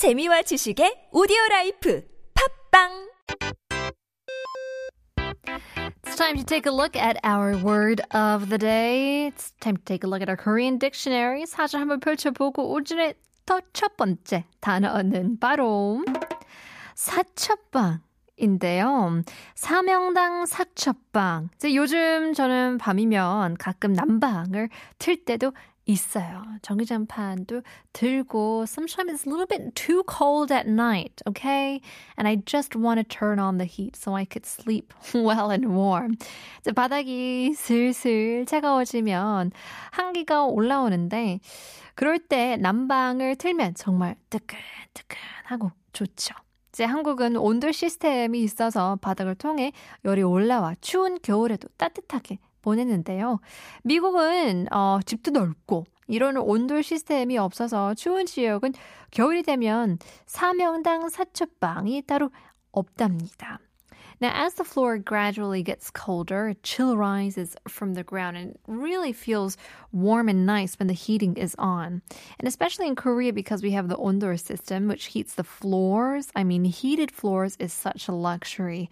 재미와 지식의 오디오 라이프 팟빵 It's time to take a look at our word of the day. It's time to take a look at our Korean dictionary. 사전 한번 펼쳐보고 오늘의 더 첫 번째 단어는 바로 사첫방 인데요. 사명당 사첫방. 이제 요즘 저는 밤이면 가끔 난방을 틀 때도 있어요. 전기장판도 들고 sometimes it's a little bit too cold at night, okay? And I just want to turn on the heat so I could sleep well and warm. 이제 바닥이 슬슬 차가워지면 한기가 올라오는데 그럴 때 난방을 틀면 정말 뜨끈뜨끈하고 좋죠. 이제 한국은 온돌 시스템이 있어서 바닥을 통해 열이 올라와 추운 겨울에도 따뜻하게 보냈는데요. 미국은 어, 집도 넓고 이런 온돌 시스템이 없어서 추운 지역은 겨울이 되면 사명당 사첩방이 따로 없답니다. Now, as the floor gradually gets colder, a chill rises from the ground and really feels warm and nice when the heating is on. And especially in Korea, because we have the ondor system, which heats the floors. I mean, heated floors is such a luxury.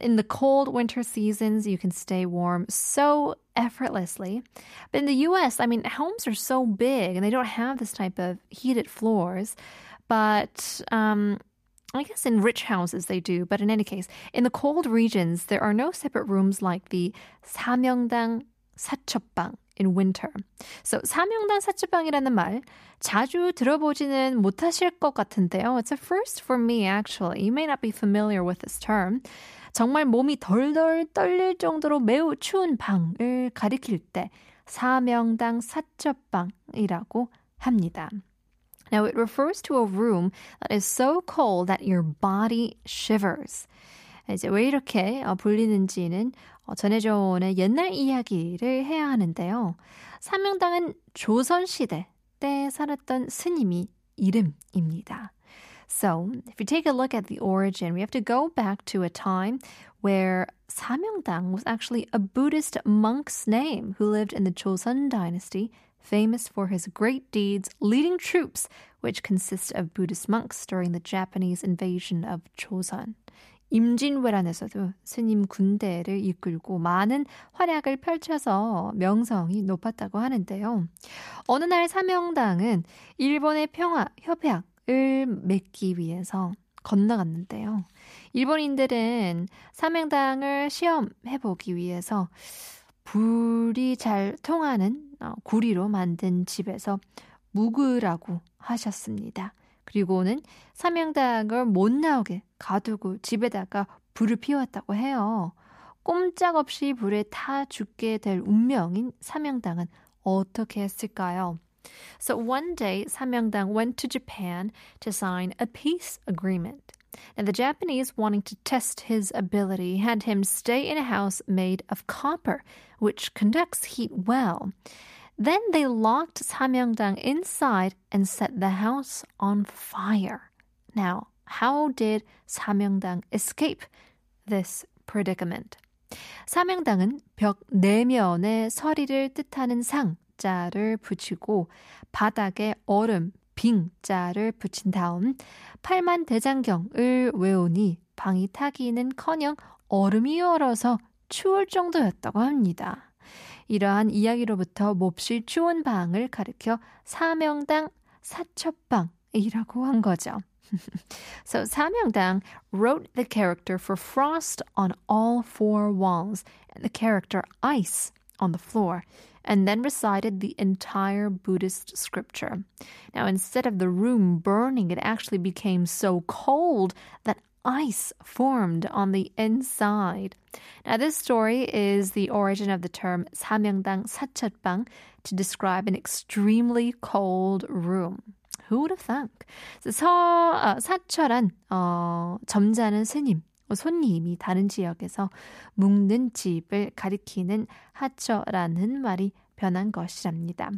In the cold winter seasons, you can stay warm so effortlessly. But in the US, I mean, homes are so big and they don't have this type of heated floors. But, um, I guess in rich houses they do, but in any case, in the cold regions, there are no separate rooms like the 사명당 사첩방 in winter. So 사명당 사첩방이라는 말 자주 들어보지는 못하실 것 같은데요. It's a first for me actually. You may not be familiar with this term. 정말 몸이 덜덜 떨릴 정도로 매우 추운 방을 가리킬 때 사명당 사첩방이라고 합니다. Now, it refers to a room that is so cold that your body shivers. 이제 왜 이렇게 불리는지는 전해져 오는 옛날 이야기를 해야 하는데요. 사명당은 조선시대 때 살았던 스님이 이름입니다. So, if you take a look at the origin, we have to go back to a time where Samyongdang was actually a Buddhist monk's name who lived in the Joseon dynasty famous for his great deeds leading troops, which consist of Buddhist monks during the Japanese invasion of Joseon. 임진왜란에서도 스님 군대를 이끌고 많은 활약을 펼쳐서 명성이 높았다고 하는데요. 어느 날 사명당은 일본의 평화 협약을 맺기 위해서 건너갔는데요. 일본인들은 사명당을 시험해보기 위해서 불이 잘 통하는 구리로 만든 집에서 묵으라고 하셨습니다. 그리고는 사명당을 못 나오게 가두고 집에다가 불을 피웠다고 해요. 꼼짝없이 불에 타 죽게 될 운명인 사명당은 어떻게 했을까요? So one day, Samyangdang went to Japan to sign a peace agreement. And the Japanese, wanting to test his ability, had him stay in a house made of copper, which conducts heat well. Then they locked Samyangdang inside and set the house on fire. Now, how did Samyangdang escape this predicament? 삼명당은 벽 내면에 서리를 뜻하는 상자를 붙이고 바닥에 얼음 빙자를 붙인 다음 팔만 대장경을 외우니 방이 타기는커녕 얼음이 얼어서 추울 정도였다고 합니다. 이러한 이야기로부터 몹시 추운 방을 가리켜 사명당 사첩방이라고 한 거죠. so Samyangdang wrote the character for frost on all four walls and the character ice on the floor and then recited the entire Buddhist scripture. Now, instead of the room burning, it actually became so cold that ice formed on the inside. Now, this story is the origin of the term 사명당 사철방 to describe an extremely cold room. Who would have thunk? 서, 어, 사철한 어, 점잖은 스님, 손님이 다른 지역에서 묵는 집을 가리키는 하처라는 말이 변한 것이랍니다.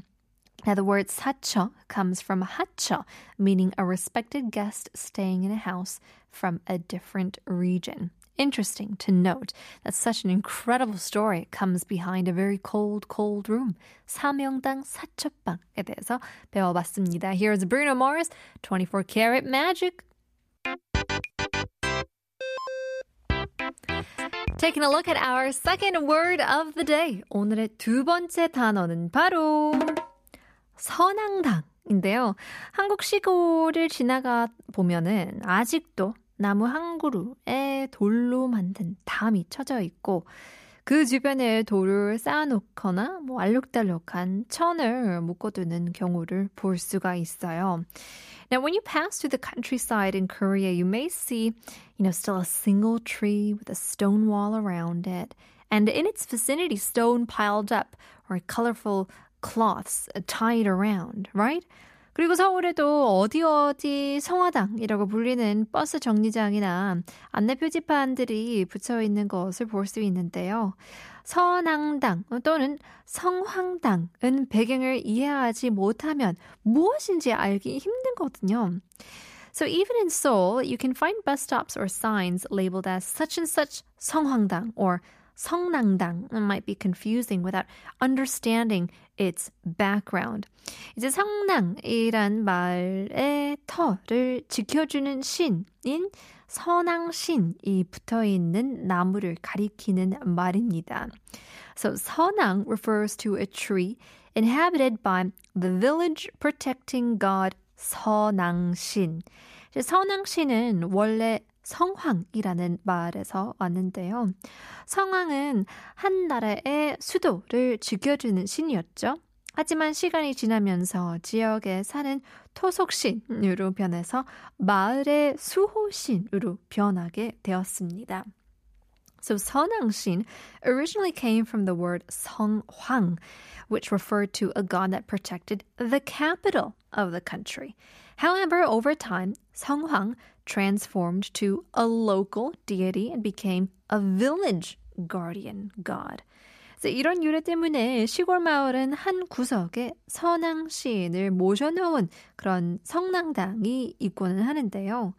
Now, the word 사처 comes from 하처, meaning a respected guest staying in a house from a different region. interesting to note that such an incredible story comes behind a very cold, cold room. 사명당 사첩방에 대해서 배워봤습니다. Here's Bruno Mars, 24 Karat Magic. Taking a look at our second word of the day. 오늘의 두 번째 단어는 바로 선앙당인데요. 한국 시골을 지나가 보면은 아직도 나무 한 그루에 돌로 만든 담이 쳐져 있고 그 주변에 돌을 쌓아놓거나 뭐 알록달록한 천을 묶어두는 경우를 볼 수가 있어요. Now, when you pass through the countryside in Korea, you may see, you know, still a single tree with a stone wall around it, and in its vicinity, stone piled up or colorful cloths tied around, right? 그리고 서울에도 어디 어디 성화당이라고 불리는 버스 정류장이나 안내 표지판들이 붙여 있는 것을 볼 수 있는데요. 선앙당 또는 성황당은 배경을 이해하지 못하면 무엇인지 알기 힘든거든요. So even in Seoul, you can find bus stops or signs labeled as such and such 성황당 or 성낭당 might be confusing without understanding its background. 이제 성낭이란 말의 터를 지켜주는 신인 선앙신이 붙어 있는 나무를 가리키는 말입니다. So 선앙 refers to a tree inhabited by the village protecting god 선앙신. 선앙신은 원래 성황이라는 말에서 왔는데요. 성황은 한 나라의 수도를 지켜주는 신이었죠. 하지만 시간이 지나면서 지역에 사는 토속신으로 변해서 마을의 수호신으로 변하게 되었습니다. So 선왕신 originally came from the word 성황, which referred to a god that protected the capital of the country. However, over time, 성황 transformed to a local deity and became a village guardian god. 이런 유래 때문에 시골 마을은 한 구석에 선왕 시인을 모셔놓은 그런 성당당이 있고는 하는데요.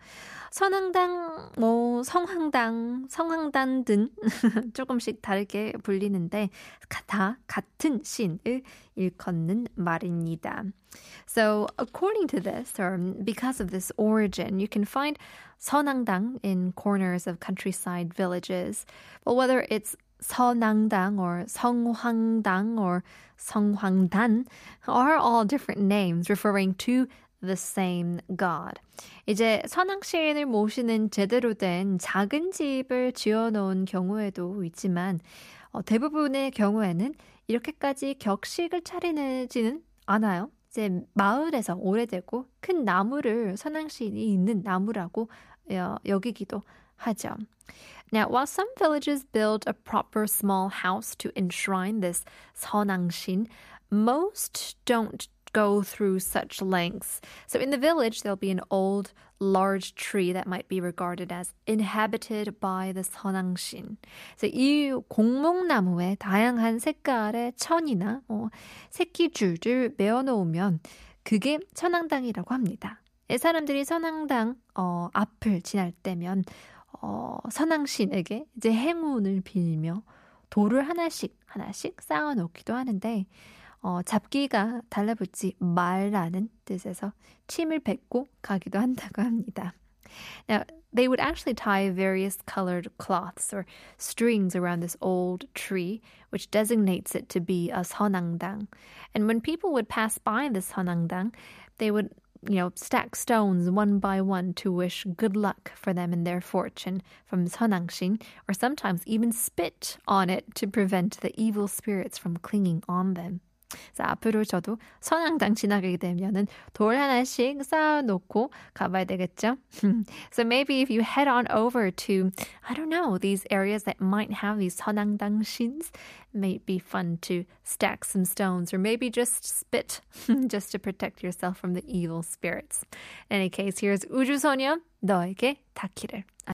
선왕당, 뭐 성황당, 성황단 등 조금씩 다르게 불리는데 다 같은 신을 일컫는 말입니다. So according to this, or because of this origin, you can find 선왕당 in corners of countryside villages. But whether it's 선앙당 or 성황당 or 성황단 are all different names referring to the same God. 이제 선왕시인을 모시는 제대로 된 작은 집을 지어 놓은 경우에도 있지만 어, 대부분의 경우에는 이렇게까지 격식을 차리지는 않아요. 이제 마을에서 오래되고 큰 나무를 선왕시인이 있는 나무라고 어, 여기기도 하죠. Now, while some villages build a proper small house to enshrine this 선왕신, most don't go through such lengths. So in the village, there'll be an old, large tree that might be regarded as inhabited by the 선왕신. So 이 공목나무에 다양한 색깔의 천이나 어, 새끼줄을 메어놓으면 그게 천왕당이라고 합니다. 사람들이 선왕당 어, 앞을 지날 때면 어, 선왕신에게 이제 행운을 빌며 돌을 하나씩 하나씩 쌓아 놓기도 하는데 어, 잡기가 달라붙지 말라는 뜻에서 침을 뱉고 가기도 한다고 합니다. Now, they would actually tie various colored cloths or strings around this old tree, which designates it to be a 선앙당. And when people would pass by this 선앙당, they would you know, stack stones one by one to wish good luck for them and their fortune from Seonangshin, or sometimes even spit on it to prevent the evil spirits from clinging on them. 자, 앞으로 저도 선앙당 지나가게 되면은 돌 하나씩 쌓아놓고 가봐야 되겠죠? so maybe if you head on over to, I don't know, these areas that might have these 선앙당 shins, it may be fun to stack some stones or maybe just spit just to protect yourself from the evil spirits. In any case, here's 우주소녀 너에게 닿기를.